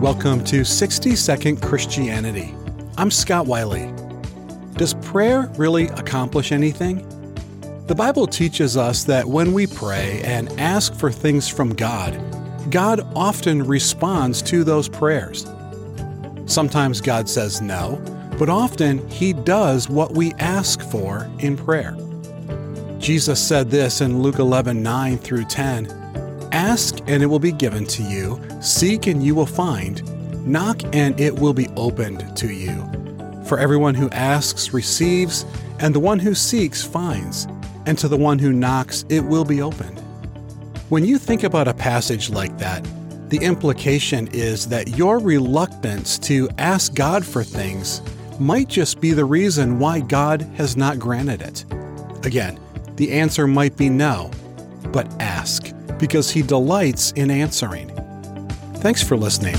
Welcome to 60 Second Christianity. I'm Scott Wiley. Does prayer really accomplish anything? The Bible teaches us that when we pray and ask for things from God, God often responds to those prayers. Sometimes God says no, but often He does what we ask for in prayer. Jesus said this in Luke 11 9 through 10 Ask and it will be given to you, seek and you will find, knock and it will be opened to you. For everyone who asks receives, and the one who seeks finds, and to the one who knocks it will be opened. When you think about a passage like that, the implication is that your reluctance to ask God for things might just be the reason why God has not granted it. Again, the answer might be no, but ask, because He delights in answering. Thanks for listening.